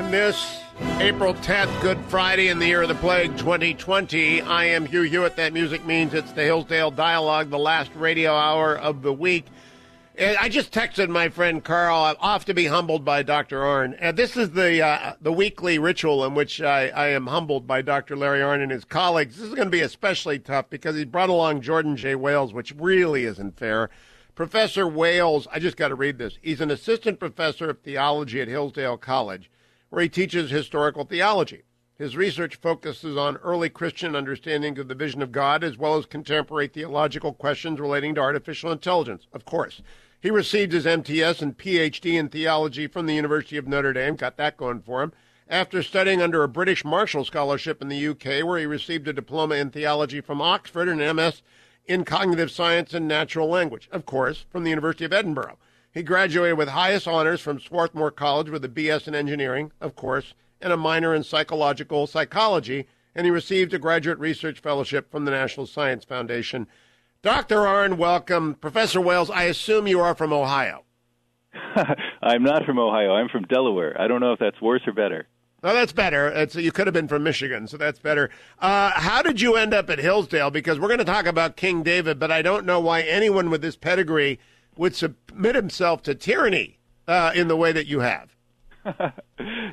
In this April 10th, Good Friday in the year of the plague 2020, I am Hugh Hewitt. That music means it's the Hillsdale Dialogue, the last radio hour of the week. And I just texted my friend Carl. I'm off to be humbled by Dr. Arnn. And this is the uh, the weekly ritual in which I, I am humbled by Dr. Larry Arnn and his colleagues. This is going to be especially tough because he brought along Jordan J. Wales, which really isn't fair. Professor Wales, I just got to read this. He's an assistant professor of theology at Hillsdale College, where he teaches historical theology. His research focuses on early Christian understanding of the vision of God, as well as contemporary theological questions relating to artificial intelligence, of course. He received his MTS and PhD in theology from the University of Notre Dame, got that going for him, after studying under a British Marshall Scholarship in the UK, where he received a diploma in theology from Oxford and an MS in cognitive science and natural language, of course, from the University of Edinburgh. He graduated with highest honors from Swarthmore College with a BS in engineering, of course, and a minor in psychological psychology, and he received a graduate research fellowship from the National Science Foundation. Dr. Arnn, welcome. Professor Wales, I assume you are from Ohio. I'm not from Ohio. I'm from Delaware. I don't know if that's worse or better. Oh, that's better. It's, you could have been from Michigan, so that's better. Uh, how did you end up at Hillsdale? Because we're going to talk about King David, but I don't know why anyone with this pedigree would submit himself to tyranny uh, in the way that you have.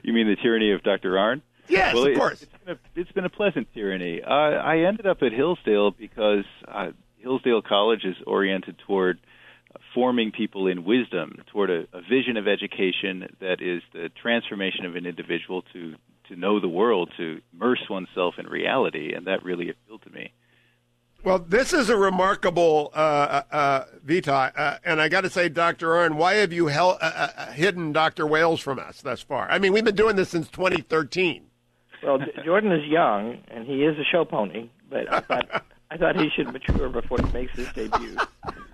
you mean the tyranny of Dr. Arnn? Yes, well, of course. It's been, a, it's been a pleasant tyranny. Uh, I ended up at Hillsdale because uh, Hillsdale College is oriented toward forming people in wisdom toward a, a vision of education that is the transformation of an individual to to know the world, to immerse oneself in reality, and that really appealed to me. Well, this is a remarkable uh, uh, uh Vita, uh, and I got to say, Dr. Arnn, why have you hel- uh, uh, hidden Dr. Wales from us thus far? I mean, we've been doing this since 2013. Well, Jordan is young, and he is a show pony, but I thought I thought he should mature before he makes his debut.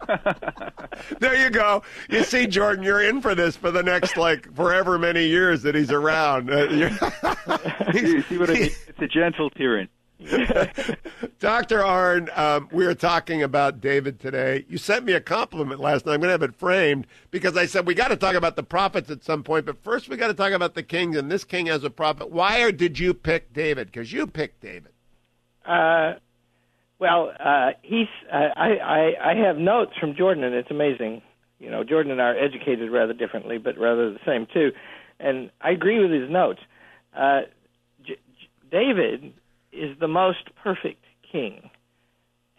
there you go. You see, Jordan, you're in for this for the next like forever many years that he's around. Uh, you see what I mean? It's a gentle tyranny. Dr. Arnn, um, we were talking about David today. You sent me a compliment last night. I'm going to have it framed because I said we got to talk about the prophets at some point, but first we got to talk about the kings, and this king has a prophet. Why did you pick David? Because you picked David. Uh, well, uh, he's. Uh, I, I I have notes from Jordan, and it's amazing. You know, Jordan and I are educated rather differently, but rather the same too. And I agree with his notes. Uh, J- J- David is the most perfect king,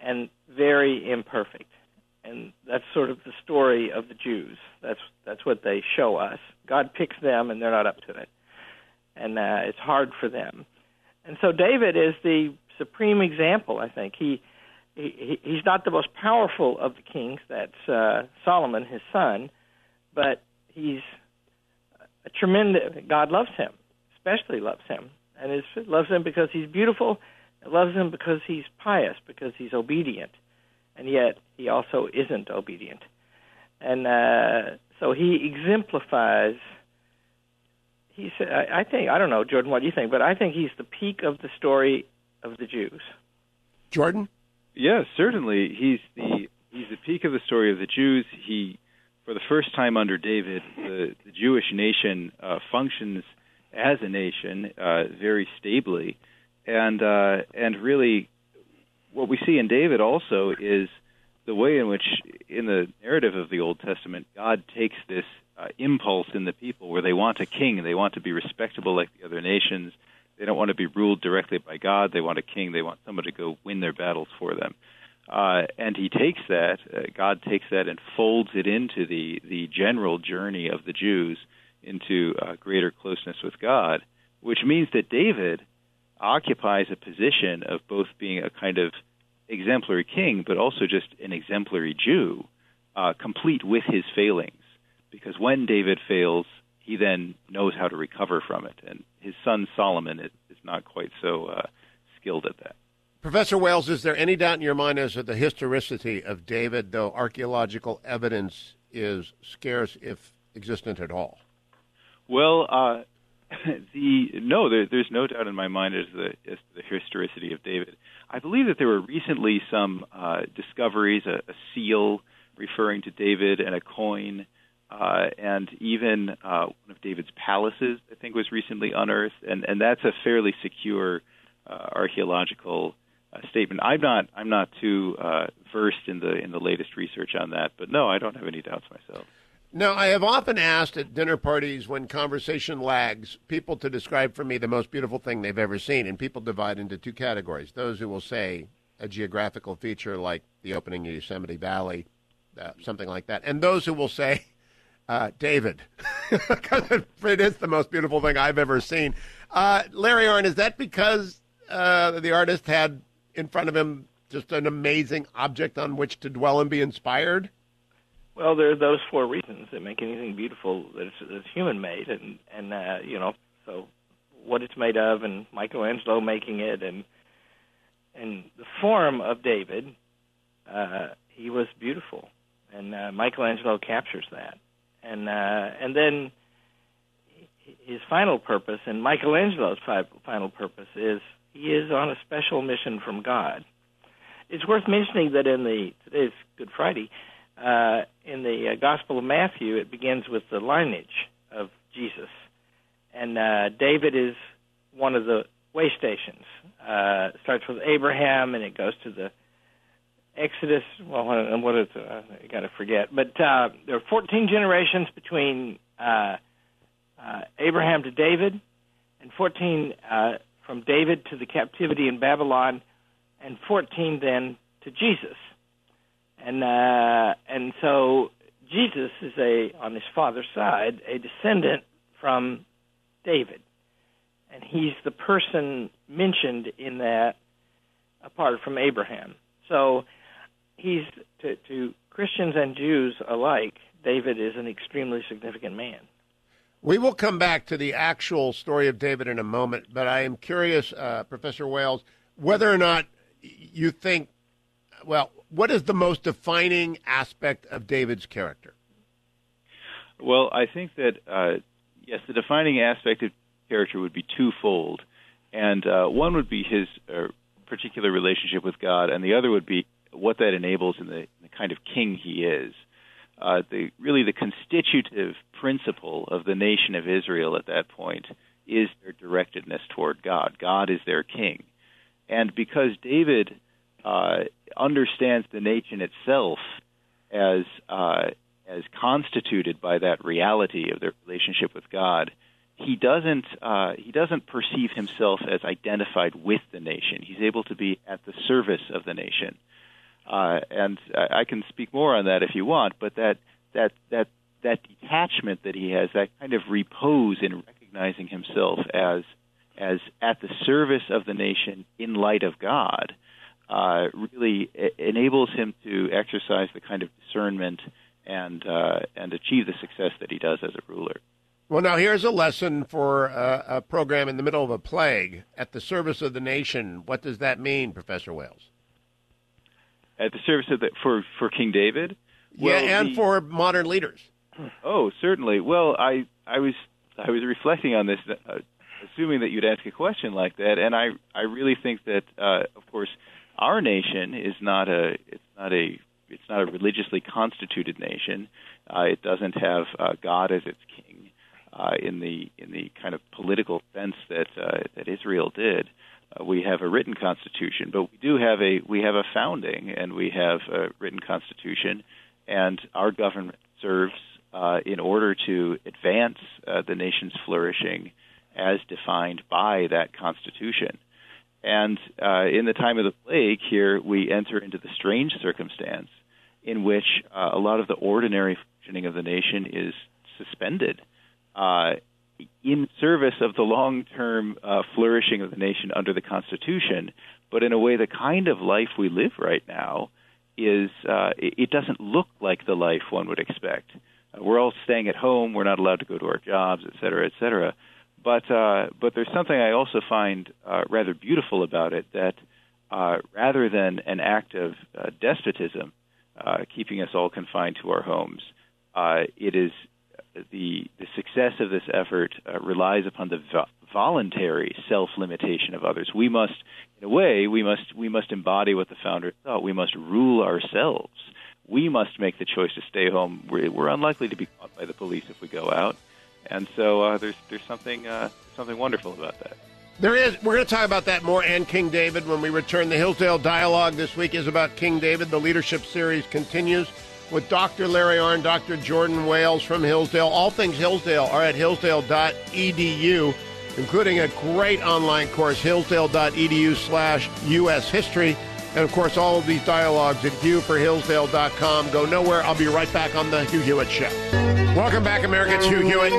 and very imperfect. And that's sort of the story of the Jews. That's that's what they show us. God picks them, and they're not up to it, and uh, it's hard for them. And so David is the supreme example. I think he, he he's not the most powerful of the kings. That's uh, Solomon, his son, but he's a tremendous. God loves him, especially loves him, and is loves him because he's beautiful. Loves him because he's pious, because he's obedient, and yet he also isn't obedient, and uh, so he exemplifies he's I think I don't know Jordan what do you think but I think he's the peak of the story of the Jews. Jordan? Yes, certainly. He's the he's the peak of the story of the Jews. He, for the first time under David, the, the Jewish nation uh, functions as a nation uh, very stably, and uh, and really, what we see in David also is the way in which, in the narrative of the Old Testament, God takes this uh, impulse in the people where they want a king, they want to be respectable like the other nations they don't want to be ruled directly by God. They want a king. They want someone to go win their battles for them. Uh, and he takes that, uh, God takes that and folds it into the, the general journey of the Jews into uh, greater closeness with God, which means that David occupies a position of both being a kind of exemplary king, but also just an exemplary Jew, uh, complete with his failings. Because when David fails, he then knows how to recover from it. And his son Solomon is, is not quite so uh, skilled at that. Professor Wales, is there any doubt in your mind as to the historicity of David, though archaeological evidence is scarce, if existent at all? Well, uh, the no, there, there's no doubt in my mind as, the, as to the historicity of David. I believe that there were recently some uh, discoveries, a, a seal referring to David and a coin uh, and even uh, one of David's palaces, I think, was recently unearthed, and and that's a fairly secure uh, archaeological uh, statement. I'm not I'm not too uh, versed in the in the latest research on that, but no, I don't have any doubts myself. Now, I have often asked at dinner parties when conversation lags people to describe for me the most beautiful thing they've ever seen, and people divide into two categories: those who will say a geographical feature like the opening of Yosemite Valley, uh, something like that, and those who will say uh, David, because it is the most beautiful thing I've ever seen. Uh, Larry Arnn, is that because uh, the artist had in front of him just an amazing object on which to dwell and be inspired? Well, there are those four reasons that make anything beautiful that it's, it's human made, and and uh, you know, so what it's made of, and Michelangelo making it, and and the form of David, uh, he was beautiful, and uh, Michelangelo captures that and uh, and then his final purpose and Michelangelo's final purpose is he is on a special mission from God. It's worth mentioning that in the today's Good Friday, uh, in the uh, Gospel of Matthew, it begins with the lineage of Jesus, and uh, David is one of the way stations. Uh, starts with Abraham and it goes to the Exodus, well, what is it? I got to forget. But uh, there are 14 generations between uh, uh, Abraham to David, and 14 uh, from David to the captivity in Babylon, and 14 then to Jesus. And uh, and so Jesus is a on his father's side a descendant from David, and he's the person mentioned in that apart from Abraham. So he's to, to Christians and Jews alike. David is an extremely significant man. We will come back to the actual story of David in a moment, but I am curious, uh, Professor Wales, whether or not you think, well, what is the most defining aspect of David's character? Well, I think that, uh, yes, the defining aspect of character would be twofold. And uh, one would be his uh, particular relationship with God, and the other would be what that enables in the, the kind of king he is. Uh, the really the constitutive principle of the nation of Israel at that point is their directedness toward God. God is their king, and because David uh, understands the nation itself as uh, as constituted by that reality of their relationship with God, he doesn't uh, he doesn't perceive himself as identified with the nation. He's able to be at the service of the nation. Uh, and I, can speak more on that if you want, but that that that that detachment that he has, that kind of repose in recognizing himself as as at the service of the nation in light of God, uh, really enables him to exercise the kind of discernment and uh, and achieve the success that he does as a ruler. Well, now here's a lesson for a, a program in the middle of a plague at the service of the nation. What does that mean, Professor Wales? at the service of the, for for King David. Well, yeah, and the, for modern leaders. Oh, certainly. Well, I I was I was reflecting on this, uh, assuming that you'd ask a question like that, and I I really think that uh, of course our nation is not a it's not a it's not a religiously constituted nation. Uh, it doesn't have uh, God as its king uh, in the in the kind of political sense that uh, that Israel did. Uh, we have a written constitution, but we do have a we have a founding and we have a written constitution, and our government serves uh, in order to advance the nation's flourishing as defined by that constitution. And uh, in the time of the plague, here we enter into the strange circumstance in which uh, a lot of the ordinary functioning of the nation is suspended. Uh, in service of the long term uh, flourishing of the nation under the Constitution, but in a way, the kind of life we live right now is uh, it doesn't look like the life one would expect. We're all staying at home. We're not allowed to go to our jobs, et cetera, et cetera. But uh, but there's something I also find uh, rather beautiful about it that uh, rather than an act of uh, despotism, uh, keeping us all confined to our homes, uh, it is the the success of this effort relies upon the vo- voluntary self-limitation of others. We must, in a way, we must we must embody what the founder thought. We must rule ourselves. we must make the choice to stay home. We're, we're unlikely to be caught by the police if we go out, and so uh, there's there's something uh, something wonderful about that. There is. We're going to talk about that more and King David when we return. The Hillsdale Dialogue this week is about King David. The leadership series continues with Dr. Larry Arnn, Dr. Jordan Wales from Hillsdale. All things Hillsdale are at hillsdale.edu, including a great online course, hillsdale.edu slash U.S. History. And of course, all of these dialogues at hughforhillsdale.com. Go nowhere. I'll be right back on the Hugh Hewitt Show. Welcome back, America. It's Hugh Hewitt.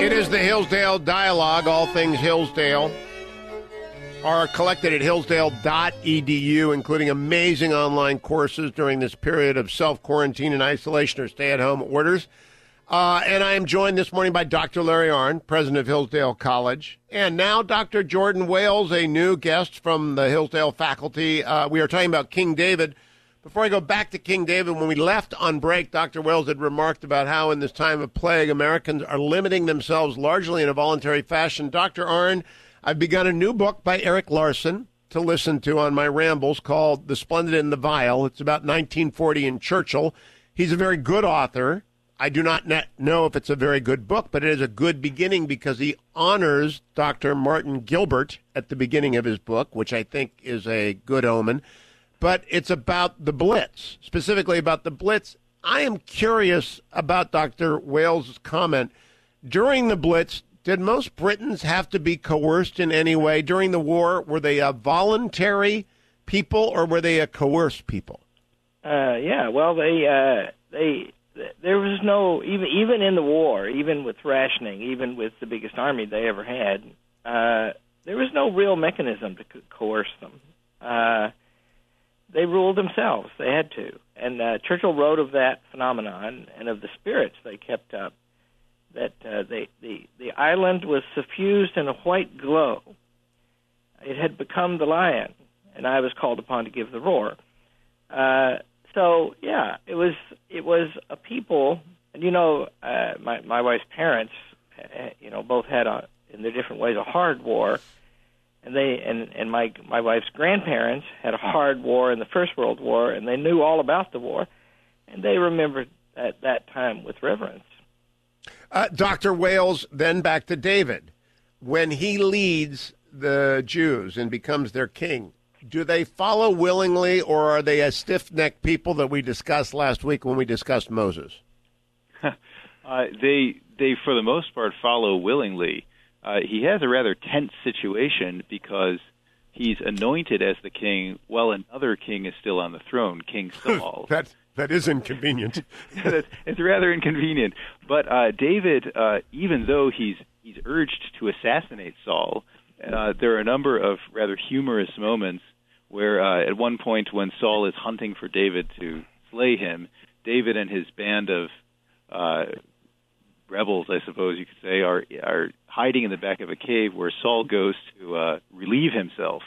It is the Hillsdale Dialogue, all things Hillsdale. Are collected at hillsdale.edu, including amazing online courses during this period of self quarantine and isolation or stay at home orders. Uh, and I am joined this morning by Dr. Larry Arnn, president of Hillsdale College, and now Dr. Jordan Wales, a new guest from the Hillsdale faculty. Uh, we are talking about King David. Before I go back to King David, when we left on break, Dr. Wales had remarked about how in this time of plague, Americans are limiting themselves largely in a voluntary fashion. Dr. Arnn, I've begun a new book by Erik Larson to listen to on my rambles called The Splendid and the Vile. It's about 1940 in Churchill. He's a very good author. I do not know if it's a very good book, but it is a good beginning because he honors Dr. Martin Gilbert at the beginning of his book, which I think is a good omen. But it's about the Blitz, specifically about the Blitz. I am curious about Dr. Wales' comment. During the Blitz, did most Britons have to be coerced in any way during the war? Were they a voluntary people or were they a coerced people? Uh, yeah, well, they uh, they there was no even even in the war, even with rationing, even with the biggest army they ever had, uh, there was no real mechanism to co- coerce them. Uh, they ruled themselves; they had to. And uh, Churchill wrote of that phenomenon and of the spirits they kept up. That uh, they, the the island was suffused in a white glow. It had become the lion, and I was called upon to give the roar. Uh, so yeah, it was it was a people, and you know, uh, my my wife's parents, uh, you know, both had a in their different ways a hard war, and they and and my my wife's grandparents had a hard war in the First World War, and they knew all about the war, and they remembered at that time with reverence. Uh, Dr. Wales, then back to David. When he leads the Jews and becomes their king, do they follow willingly, or are they a stiff necked people that we discussed last week when we discussed Moses? uh, they, they, for the most part, follow willingly. Uh, he has a rather tense situation because he's anointed as the king while another king is still on the throne, King Saul. that that is inconvenient. it's rather inconvenient. But uh, David, uh, even though he's he's urged to assassinate Saul, uh, there are a number of rather humorous moments where uh, at one point when Saul is hunting for David to slay him, David and his band of uh, rebels, I suppose you could say, are are hiding in the back of a cave where Saul goes to uh, relieve himself,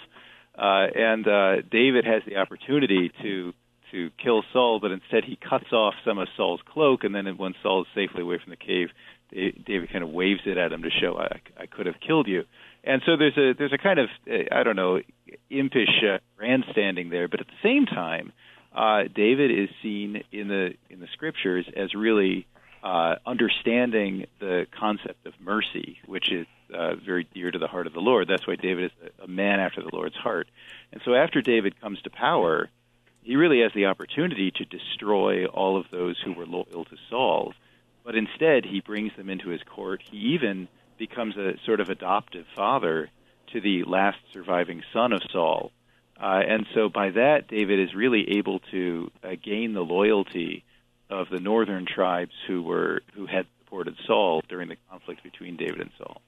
uh, and uh, David has the opportunity to to kill Saul, but instead he cuts off some of Saul's cloak, and then when Saul is safely away from the cave, David kind of waves it at him to show I, I could have killed you. And so there's a there's a kind of I don't know impish uh, grandstanding there, but at the same time, uh, David is seen in the in the scriptures as really uh, understanding the concept of mercy, which is uh, very dear to the heart of the Lord. That's why David is a, a man after the Lord's heart. And so after David comes to power, he really has the opportunity to destroy all of those who were loyal to Saul. But instead, he brings them into his court. He even becomes a sort of adoptive father to the last surviving son of Saul. Uh, and so by that, David is really able to uh, gain the loyalty of the northern tribes who were who had supported Saul during the conflict between David and Saul.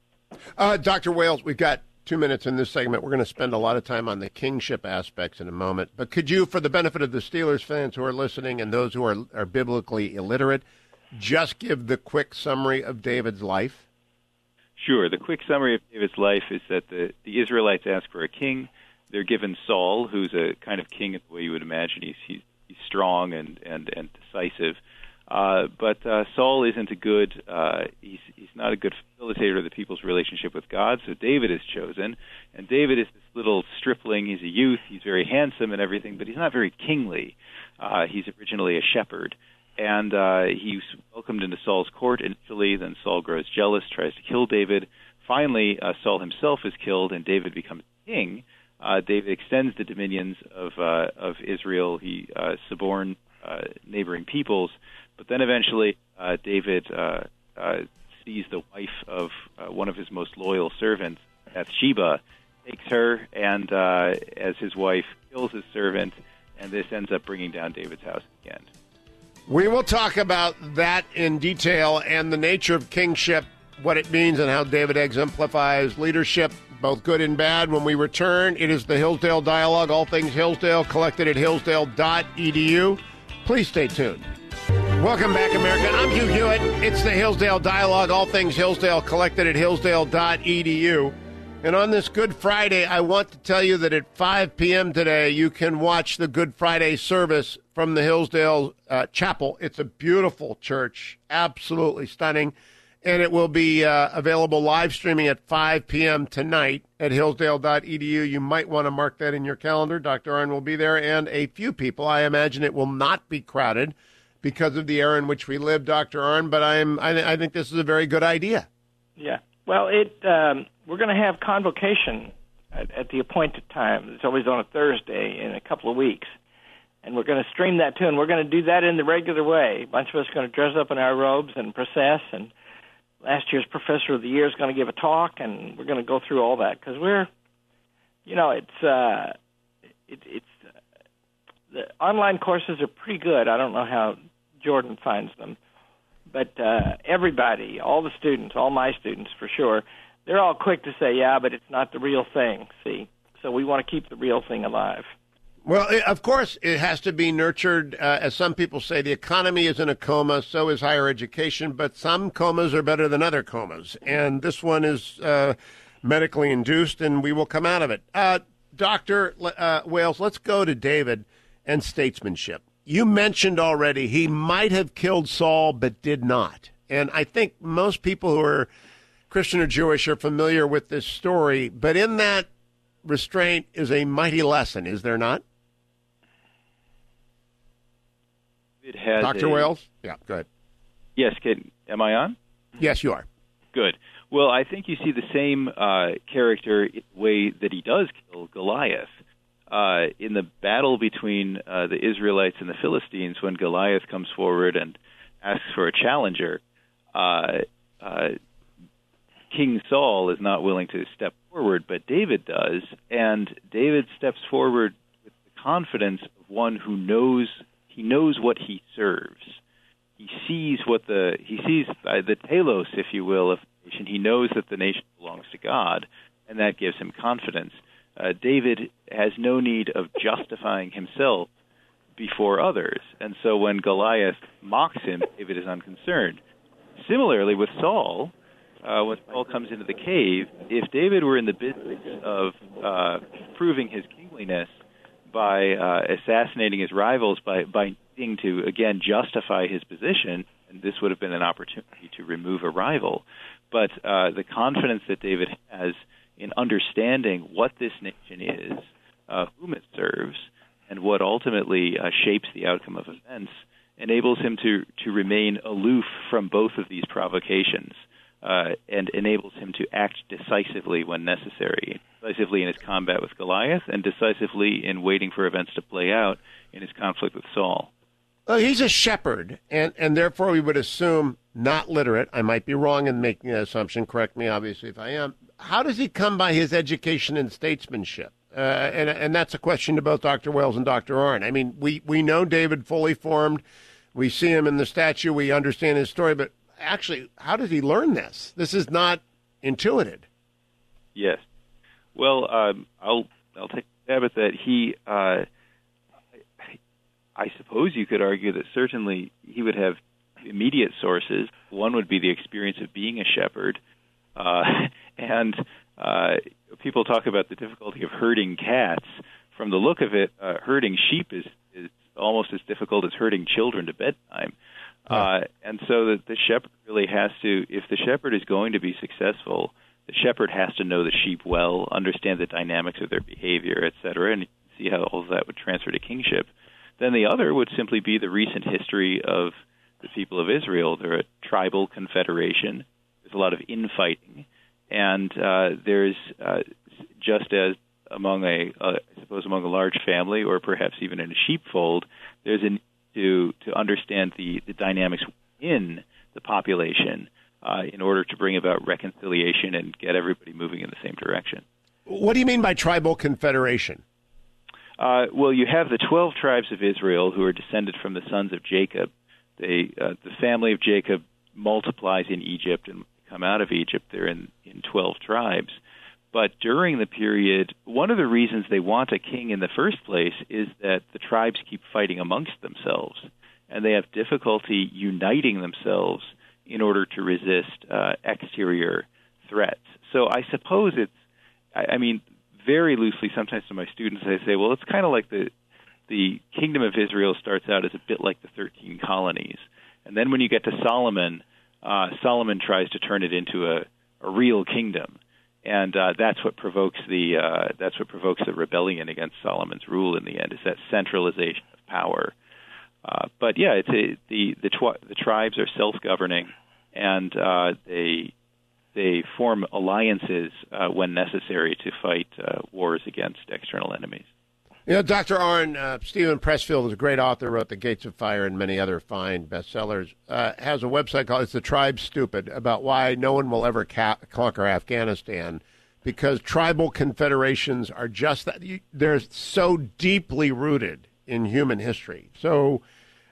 Uh, Dr. Wales, we've got two minutes in this segment. We're going to spend a lot of time on the kingship aspects in a moment. But could you, for the benefit of the Steelers fans who are listening and those who are, are biblically illiterate, just give the quick summary of David's life? Sure. The quick summary of David's life is that the, the Israelites ask for a king. They're given Saul, who's a kind of king in the way you would imagine. He's, he's, he's strong and, and, and decisive. Uh, but uh, Saul isn't a good. Uh, he's he's not a good facilitator of the people's relationship with God. So David is chosen, and David is this little stripling. He's a youth. He's very handsome and everything, but he's not very kingly. Uh, he's originally a shepherd, and uh, he's welcomed into Saul's court initially. Then Saul grows jealous, tries to kill David. Finally, uh, Saul himself is killed, and David becomes king. Uh, David extends the dominions of uh, of Israel. He uh, suborn uh, neighboring peoples, but then eventually uh, David uh, uh, sees the wife of uh, one of his most loyal servants, Bathsheba, takes her, and uh, as his wife kills his servant, and this ends up bringing down David's house end. We will talk about that in detail and the nature of kingship, what it means, and how David exemplifies leadership, both good and bad. When we return, it is the Hillsdale Dialogue, all things Hillsdale, collected at hillsdale.edu. Please stay tuned. Welcome back, America. I'm Hugh Hewitt. It's the Hillsdale Dialogue, all things Hillsdale, collected at hillsdale.edu. And on this Good Friday, I want to tell you that at 5 p.m. today, you can watch the Good Friday service from the Hillsdale uh, Chapel. It's a beautiful church, absolutely stunning. And it will be uh, available live streaming at 5 p.m. tonight at hillsdale.edu. You might want to mark that in your calendar. Dr. Arnn will be there and a few people. I imagine it will not be crowded because of the era in which we live, Dr. Arnn, but I'm, I, I think this is a very good idea. Yeah. Well, it um, we're going to have convocation at, at the appointed time. It's always on a Thursday in a couple of weeks, and we're going to stream that too. And we're going to do that in the regular way. A bunch of us are going to dress up in our robes and process. And last year's Professor of the Year is going to give a talk, and we're going to go through all that because we're, you know, it's uh, it, it's uh, the online courses are pretty good. I don't know how Jordan finds them but uh, everybody, all the students, all my students for sure, they're all quick to say, "Yeah, but it's not the real thing." See, so we want to keep the real thing alive. Well, it, of course, it has to be nurtured. Uh, as some people say, the economy is in a coma, so is higher education, but some comas are better than other comas. And this one is uh, medically induced, and we will come out of it. Uh, Dr. Uh, Wales, let's go to David and statesmanship you mentioned already he might have killed Saul but did not. And I think most people who are Christian or Jewish are familiar with this story, but in that restraint is a mighty lesson, is there not? It has Dr. A, Wales? Yeah, go ahead. Yes, can, am I on? Yes, you are. Good. Well, I think you see the same uh, character way that he does kill Goliath uh, in the battle between uh, the Israelites and the Philistines, when Goliath comes forward and asks for a challenger, uh, uh, King Saul is not willing to step forward, but David does, and David steps forward with the confidence of one who knows he knows what he serves. He sees what the he sees the telos, if you will, of the nation. He knows that the nation belongs to God, and that gives him confidence uh, David has no need of justifying himself before others. And so when Goliath mocks him, David is unconcerned. Similarly, with Saul, uh, when Saul comes into the cave, if David were in the business of uh, proving his kingliness by uh, assassinating his rivals, by, by needing to, again, justify his position, and this would have been an opportunity to remove a rival. But uh, the confidence that David has in understanding what this nation is, uh, whom it serves, and what ultimately uh, shapes the outcome of events, enables him to, to remain aloof from both of these provocations uh, and enables him to act decisively when necessary, decisively in his combat with Goliath, and decisively in waiting for events to play out in his conflict with Saul. Well, he's a shepherd, and, and therefore we would assume not literate. I might be wrong in making that assumption. Correct me, obviously, if I am how does he come by his education and statesmanship? Uh, and, and that's a question to both Dr. Wales and Dr. Arnn. I mean, we, we know David fully formed. We see him in the statue. We understand his story. But actually, how did he learn this? This is not intuited. Yes. Well, um, I'll I'll take a stab at that. He, uh, I suppose you could argue that certainly he would have immediate sources. One would be the experience of being a shepherd. Uh, and uh, people talk about the difficulty of herding cats. From the look of it, uh, herding sheep is, is almost as difficult as herding children to bedtime. Uh, and so the, the shepherd really has to, if the shepherd is going to be successful, the shepherd has to know the sheep well, understand the dynamics of their behavior, et cetera, and see how all of that would transfer to kingship. Then the other would simply be the recent history of the people of Israel. They're a tribal confederation. There's a lot of infighting, and uh, there's uh, just as among a, uh, I suppose, among a large family, or perhaps even in a sheepfold, there's a need to to understand the the dynamics in the population uh, in order to bring about reconciliation and get everybody moving in the same direction. What do you mean by tribal confederation? Uh, well, you have the 12 tribes of Israel who are descended from the sons of Jacob. They, uh, the family of Jacob multiplies in Egypt and come out of Egypt. They're in, in 12 tribes. But during the period, one of the reasons they want a king in the first place is that the tribes keep fighting amongst themselves, and they have difficulty uniting themselves in order to resist uh, exterior threats. So I suppose it's, I, I mean, very loosely, sometimes to my students, I say, well, it's kind of like the the kingdom of Israel starts out as a bit like the 13 colonies, and then when you get to Solomon, uh, Solomon tries to turn it into a, a real kingdom, and uh, that's what provokes the uh, that's what provokes the rebellion against Solomon's rule in the end is that centralization of power. Uh, but yeah, it's a, the the twi- the tribes are self-governing, and uh, they they form alliances uh, when necessary to fight uh, wars against external enemies. You know, Dr. Arnn, uh, Steven Pressfield is a great author, wrote The Gates of Fire and many other fine bestsellers. Uh, has a website called It's the Tribe Stupid about why no one will ever ca- conquer Afghanistan because tribal confederations are just that. They're so deeply rooted in human history. So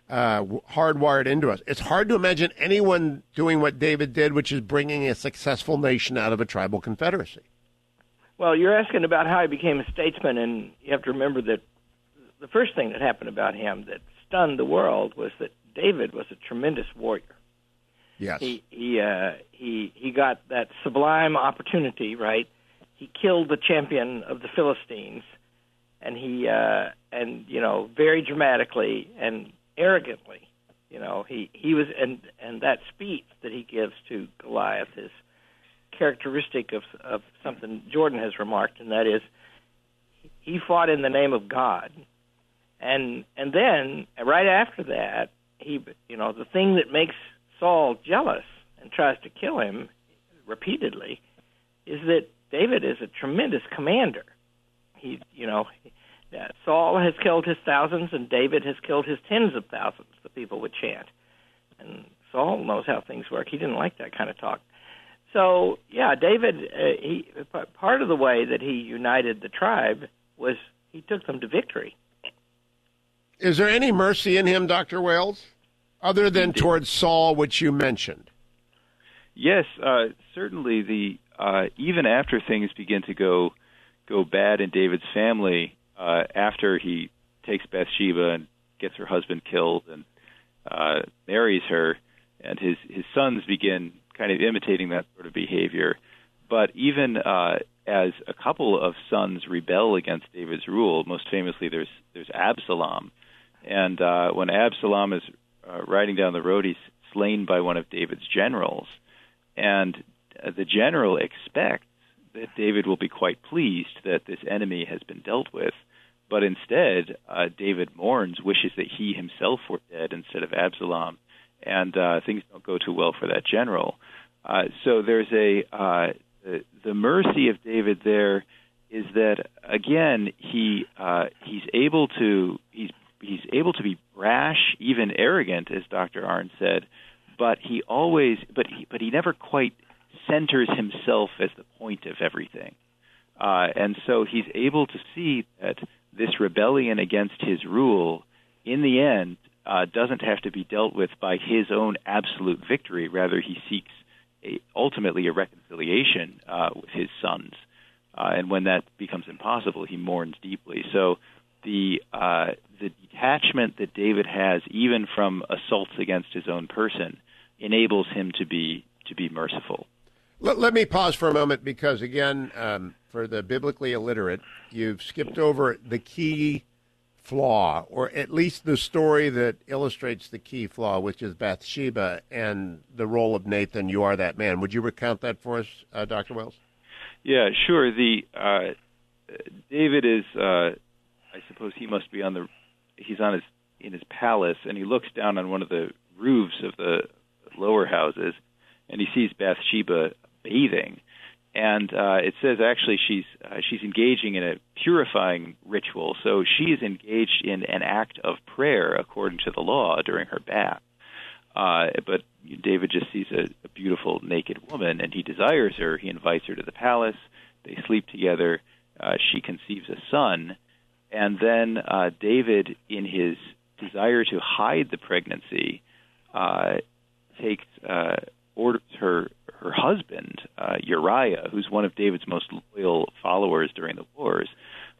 uh, hardwired into us. It's hard to imagine anyone doing what David did, which is bringing a successful nation out of a tribal confederacy. Well, you're asking about how he became a statesman, and you have to remember that the first thing that happened about him that stunned the world was that David was a tremendous warrior. Yes. He he uh, he he got that sublime opportunity, right? He killed the champion of the Philistines, and he uh, and you know very dramatically and arrogantly. You know, he he was and and that speech that he gives to Goliath is characteristic of of something Jordan has remarked, and that is he fought in the name of God, and and then right after that, he you know the thing that makes Saul jealous and tries to kill him repeatedly is that David is a tremendous commander. He you know Saul has killed his thousands, and David has killed his tens of thousands. The people would chant, and Saul knows how things work. He didn't like that kind of talk. So yeah, David. Uh, he part of the way that he united the tribe was he took them to victory. Is there any mercy in him, Doctor Wales, other than towards Saul, which you mentioned? Yes, uh, certainly. The uh, even after things begin to go go bad in David's family, uh, after he takes Bathsheba and gets her husband killed and uh, marries her, and his his sons begin kind of imitating that sort of behavior. But even uh, as a couple of sons rebel against David's rule, most famously there's there's Absalom, and uh, when Absalom is uh, riding down the road, he's slain by one of David's generals, and the general expects that David will be quite pleased that this enemy has been dealt with. But instead, uh, David mourns, wishes that he himself were dead instead of Absalom, and uh, things don't go too well for that general. Uh, so there's a uh, the, the mercy of David there is that again he uh, he's able to he's he's able to be brash, even arrogant, as Dr. Arnn said, but he always but he but he never quite centers himself as the point of everything. Uh, and so he's able to see that this rebellion against his rule, in the end, uh, doesn't have to be dealt with by his own absolute victory. Rather, he seeks a, ultimately a reconciliation uh, with his sons. Uh, and when that becomes impossible, he mourns deeply. So the uh, the detachment that David has, even from assaults against his own person, enables him to be to be merciful. Let, let me pause for a moment because, again, um, for the biblically illiterate, you've skipped over the key flaw, or at least the story that illustrates the key flaw, which is Bathsheba and the role of Nathan. You are that man. Would you recount that for us, uh, Dr. Wales? Yeah, sure. The uh, David is, uh, I suppose, he must be on the. He's on his in his palace, and he looks down on one of the roofs of the lower houses, and he sees Bathsheba bathing and uh, it says actually she's uh, she's engaging in a purifying ritual. So she is engaged in an act of prayer according to the law during her bath. Uh, but David just sees a, a beautiful naked woman, and he desires her. He invites her to the palace. They sleep together. Uh, she conceives a son, and then uh, David, in his desire to hide the pregnancy, uh, takes uh, orders her her husband uh, Uriah, who's one of David's most loyal followers during the wars.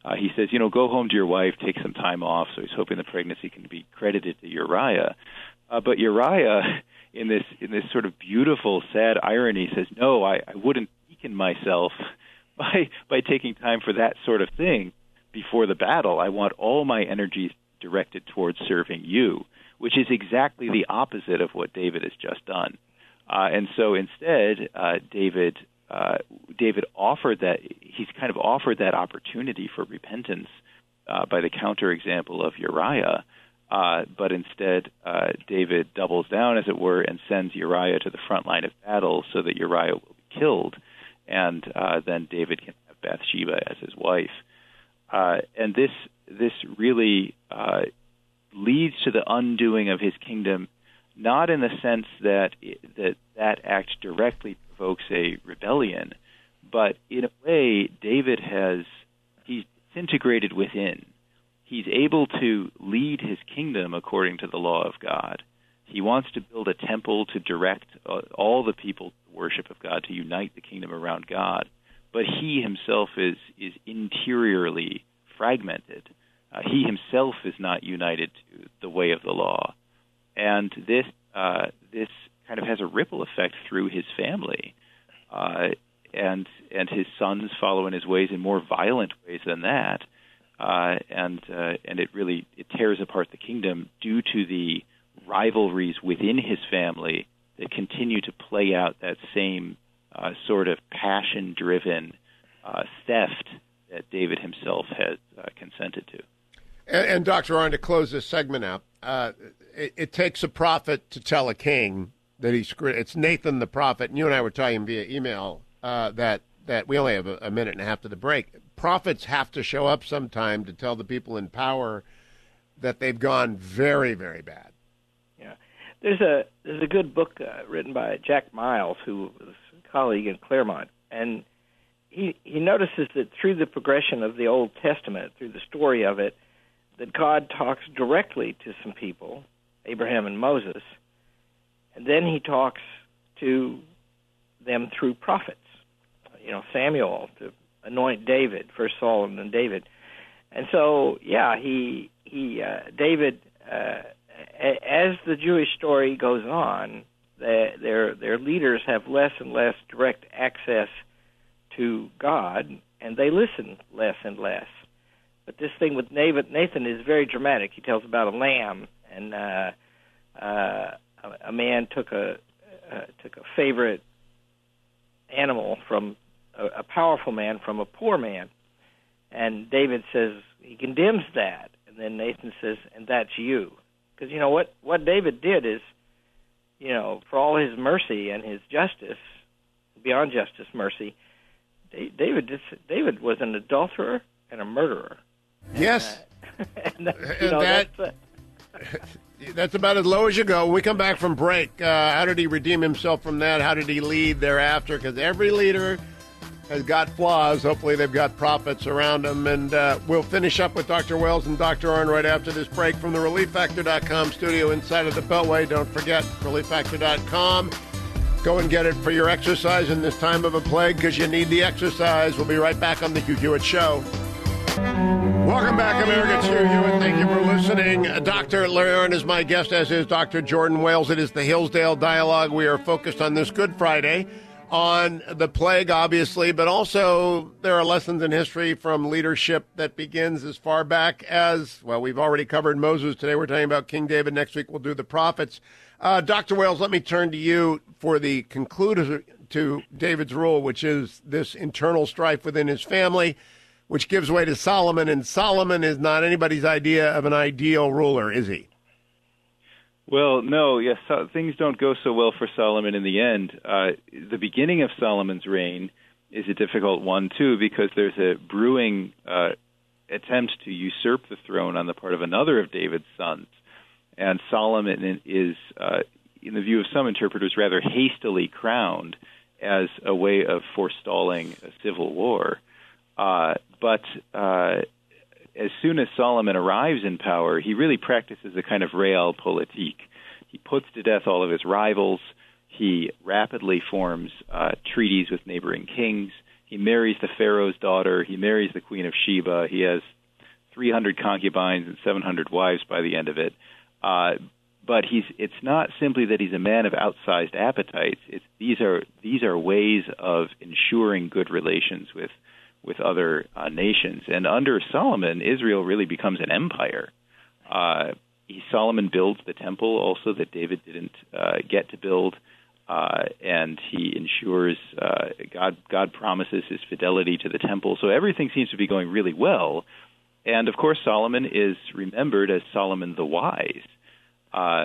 Uh, he says, you know, go home to your wife, take some time off. So he's hoping the pregnancy can be credited to Uriah. Uh, but Uriah, in this in this sort of beautiful, sad irony, says, no, I, I wouldn't weaken myself by by taking time for that sort of thing before the battle. I want all my energies directed towards serving you, which is exactly the opposite of what David has just done. Uh, and so instead, uh, David uh, David offered that he's kind of offered that opportunity for repentance uh, by the counterexample of Uriah. Uh, but instead, uh, David doubles down, as it were, and sends Uriah to the front line of battle so that Uriah will be killed, and uh, then David can have Bathsheba as his wife. Uh, and this this really uh, leads to the undoing of his kingdom not in the sense that that that act directly provokes a rebellion, but in a way, David has he's integrated within. He's able to lead his kingdom according to the law of God. He wants to build a temple to direct uh, all the people to worship of God, to unite the kingdom around God. But he himself is is interiorly fragmented. Uh, he himself is not united to the way of the law and this uh, this kind of has a ripple effect through his family, uh, and and his sons follow in his ways in more violent ways than that, uh, and uh, and it really it tears apart the kingdom due to the rivalries within his family that continue to play out that same uh, sort of passion-driven uh, theft that David himself has uh, consented to. And, and Dr. Arnn, to close this segment out, uh, it, it, takes a prophet to tell a king that he's it's Nathan the prophet. And you and I were talking via email uh, that that we only have a, a, minute and a half to the break. Prophets have to show up sometime to tell the people in power that they've gone very very bad. Yeah, there's a there's a good book uh, written by Jack Miles, who was a colleague in Claremont, and he he notices that through the progression of the Old Testament, through the story of it, that God talks directly to some people Abraham and Moses, and then he talks to them through prophets. You know, Samuel to anoint David, first Saul and then David, and so yeah, he he uh, David. Uh, as the Jewish story goes on, their their leaders have less and less direct access to God, and they listen less and less. But this thing with Nathan is very dramatic. He tells about a lamb and uh, uh, a man took a uh, took a favorite animal from a, a powerful man from a poor man, and David says he condemns that, and then Nathan says, "And that's you," because you know what what David did is, you know, for all his mercy and his justice, beyond justice, mercy, David David was an adulterer and a murderer. Yes. and, uh, and, you know, that, that's, uh, that's about as low as you go. we come back from break, uh, how did he redeem himself from that? How did he lead thereafter? Because every leader has got flaws. Hopefully, they've got prophets around them. And uh, we'll finish up with Dr. Wales and Dr. Arnn right after this break from the ReliefFactor.com studio inside of the Beltway. Don't forget, ReliefFactor.com. Go and get it for your exercise in this time of a plague because you need the exercise. We'll be right back on The Hugh Hewitt Show. Welcome back, America. It's you, and Thank you for listening. Dr. Larry is my guest, as is Dr. Jordan Wales. It is the Hillsdale Dialogue. We are focused on this Good Friday on the plague, obviously, but also there are lessons in history from leadership that begins as far back as, well, we've already covered Moses. Today we're talking about King David. Next week we'll do the prophets. Uh, Dr. Wales, let me turn to you for the conclusion to David's rule, which is this internal strife within his family, which gives way to Solomon. And Solomon is not anybody's idea of an ideal ruler, is he? Well, no, yes, so, things don't go so well for Solomon in the end. Uh, the beginning of Solomon's reign is a difficult one too, because there's a brewing uh, attempt to usurp the throne on the part of another of David's sons, and Solomon is, uh, in the view of some interpreters, rather hastily crowned as a way of forestalling a civil war. Uh, but uh, as soon as Solomon arrives in power, he really practices a kind of realpolitik. He puts to death all of his rivals. He rapidly forms uh, treaties with neighboring kings. He marries the pharaoh's daughter. He marries the queen of Sheba. He has 300 concubines and 700 wives by the end of it. Uh, but he's it's not simply that he's a man of outsized appetites. It's these are these are ways of ensuring good relations with with other uh, nations. And under Solomon, Israel really becomes an empire. Uh, he, Solomon builds the temple also that David didn't uh, get to build, uh, and he ensures uh, God God promises his fidelity to the temple. So everything seems to be going really well. And of course, Solomon is remembered as Solomon the Wise uh,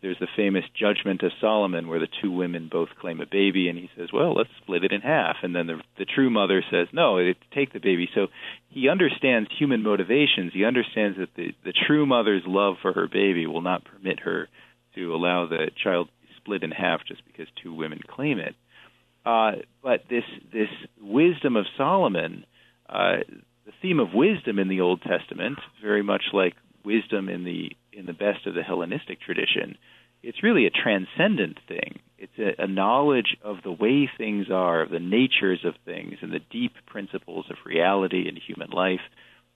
there's the famous judgment of Solomon where the two women both claim a baby, and he says, "Well, let's split it in half." And then the, the true mother says, "No, it, take the baby." So he understands human motivations. He understands that the, the true mother's love for her baby will not permit her to allow the child to be split in half just because two women claim it. Uh, but this this wisdom of Solomon, uh, the theme of wisdom in the Old Testament, very much like wisdom in the in the best of the Hellenistic tradition, it's really a transcendent thing. It's a, a, knowledge of the way things are, of the natures of things, and the deep principles of reality in human life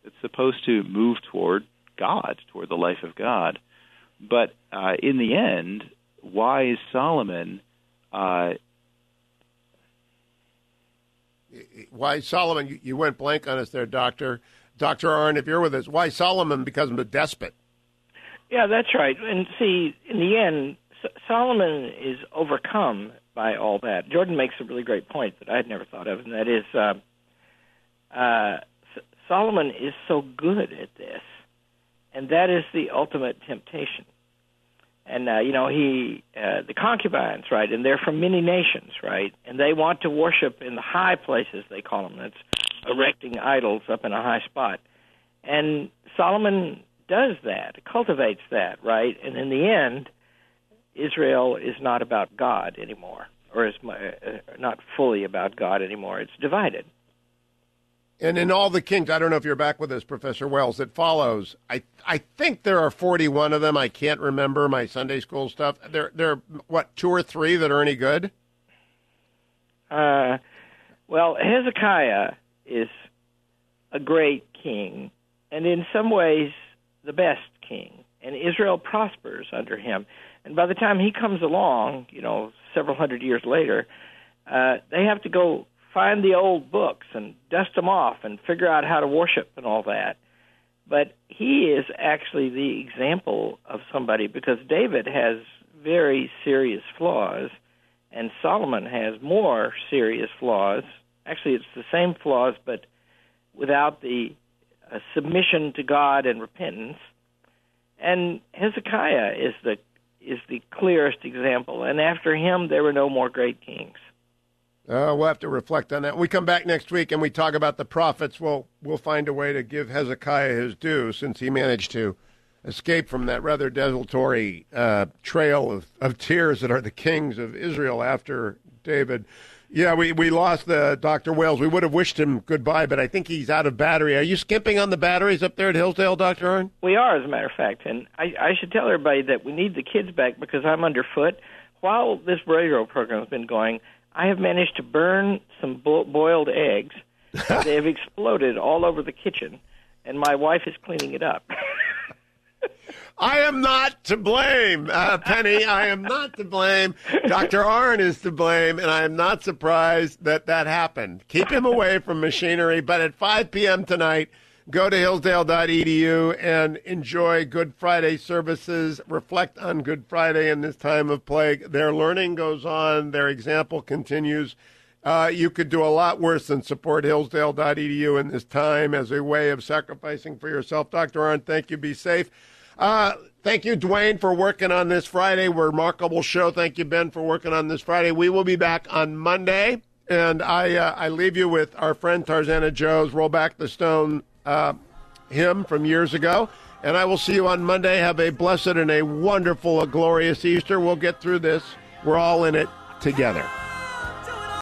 that's supposed to move toward God, toward the life of God. But uh, in the end, wise Solomon. Uh, wise Solomon, you went blank on us there, Doctor. Dr. Arnn, if you're with us, why Solomon becomes a despot? Yeah, that's right. And see, in the end, Solomon is overcome by all that. Jordan makes a really great point that I had never thought of, and that is uh, uh, Solomon is so good at this, and that is the ultimate temptation. And uh, you know, he uh, the concubines, right? And they're from many nations, right? And they want to worship in the high places. They call them. That's erecting idols up in a high spot. And Solomon does that, cultivates that, right? And in the end, Israel is not about God anymore, or is uh, not fully about God anymore. It's divided. And in all the kings, I don't know if you're back with us, Professor Wales. It follows. I I think there are 41 of them. I can't remember my Sunday school stuff. There there what two or three that are any good? Uh, well, Hezekiah is a great king, and in some ways the best king. And Israel prospers under him. And by the time he comes along, you know, several hundred years later, uh, they have to go find the old books and dust them off and figure out how to worship and all that. But he is actually the example of somebody because David has very serious flaws, and Solomon has more serious flaws Actually, it's the same flaws, but without the submission to God and repentance. And Hezekiah is the is the clearest example. And after him, there were no more great kings. Uh, we'll have to reflect on that. We come back next week and we talk about the prophets. We'll we'll find a way to give Hezekiah his due, since he managed to escape from that rather desultory uh, trail of, of tears that are the kings of Israel after David. Yeah, we, we lost uh, the Dr. Wales. We would have wished him goodbye, but I think he's out of battery. Are you skimping on the batteries up there at Hillsdale, Dr. Arnn? We are, as a matter of fact. And I, I should tell everybody that we need the kids back because I'm underfoot. While this radio program has been going, I have managed to burn some bo- boiled eggs. they have exploded all over the kitchen, and my wife is cleaning it up. I am not to blame, uh, Penny. I am not to blame. Dr. Arnn is to blame, and I am not surprised that that happened. Keep him away from machinery. But at 5 p.m. tonight, go to hillsdale.edu and enjoy Good Friday services. Reflect on Good Friday in this time of plague. Their learning goes on, their example continues. Uh, you could do a lot worse than support hillsdale.edu in this time as a way of sacrificing for yourself. Dr. Arnn, thank you. Be safe. Uh, thank you, Dwayne, for working on this Friday. Remarkable show. Thank you, Ben, for working on this Friday. We will be back on Monday, and I uh, I leave you with our friend Tarzana Joe's "Roll Back the Stone" uh, hymn from years ago. And I will see you on Monday. Have a blessed and a wonderful, a glorious Easter. We'll get through this. We're all in it together.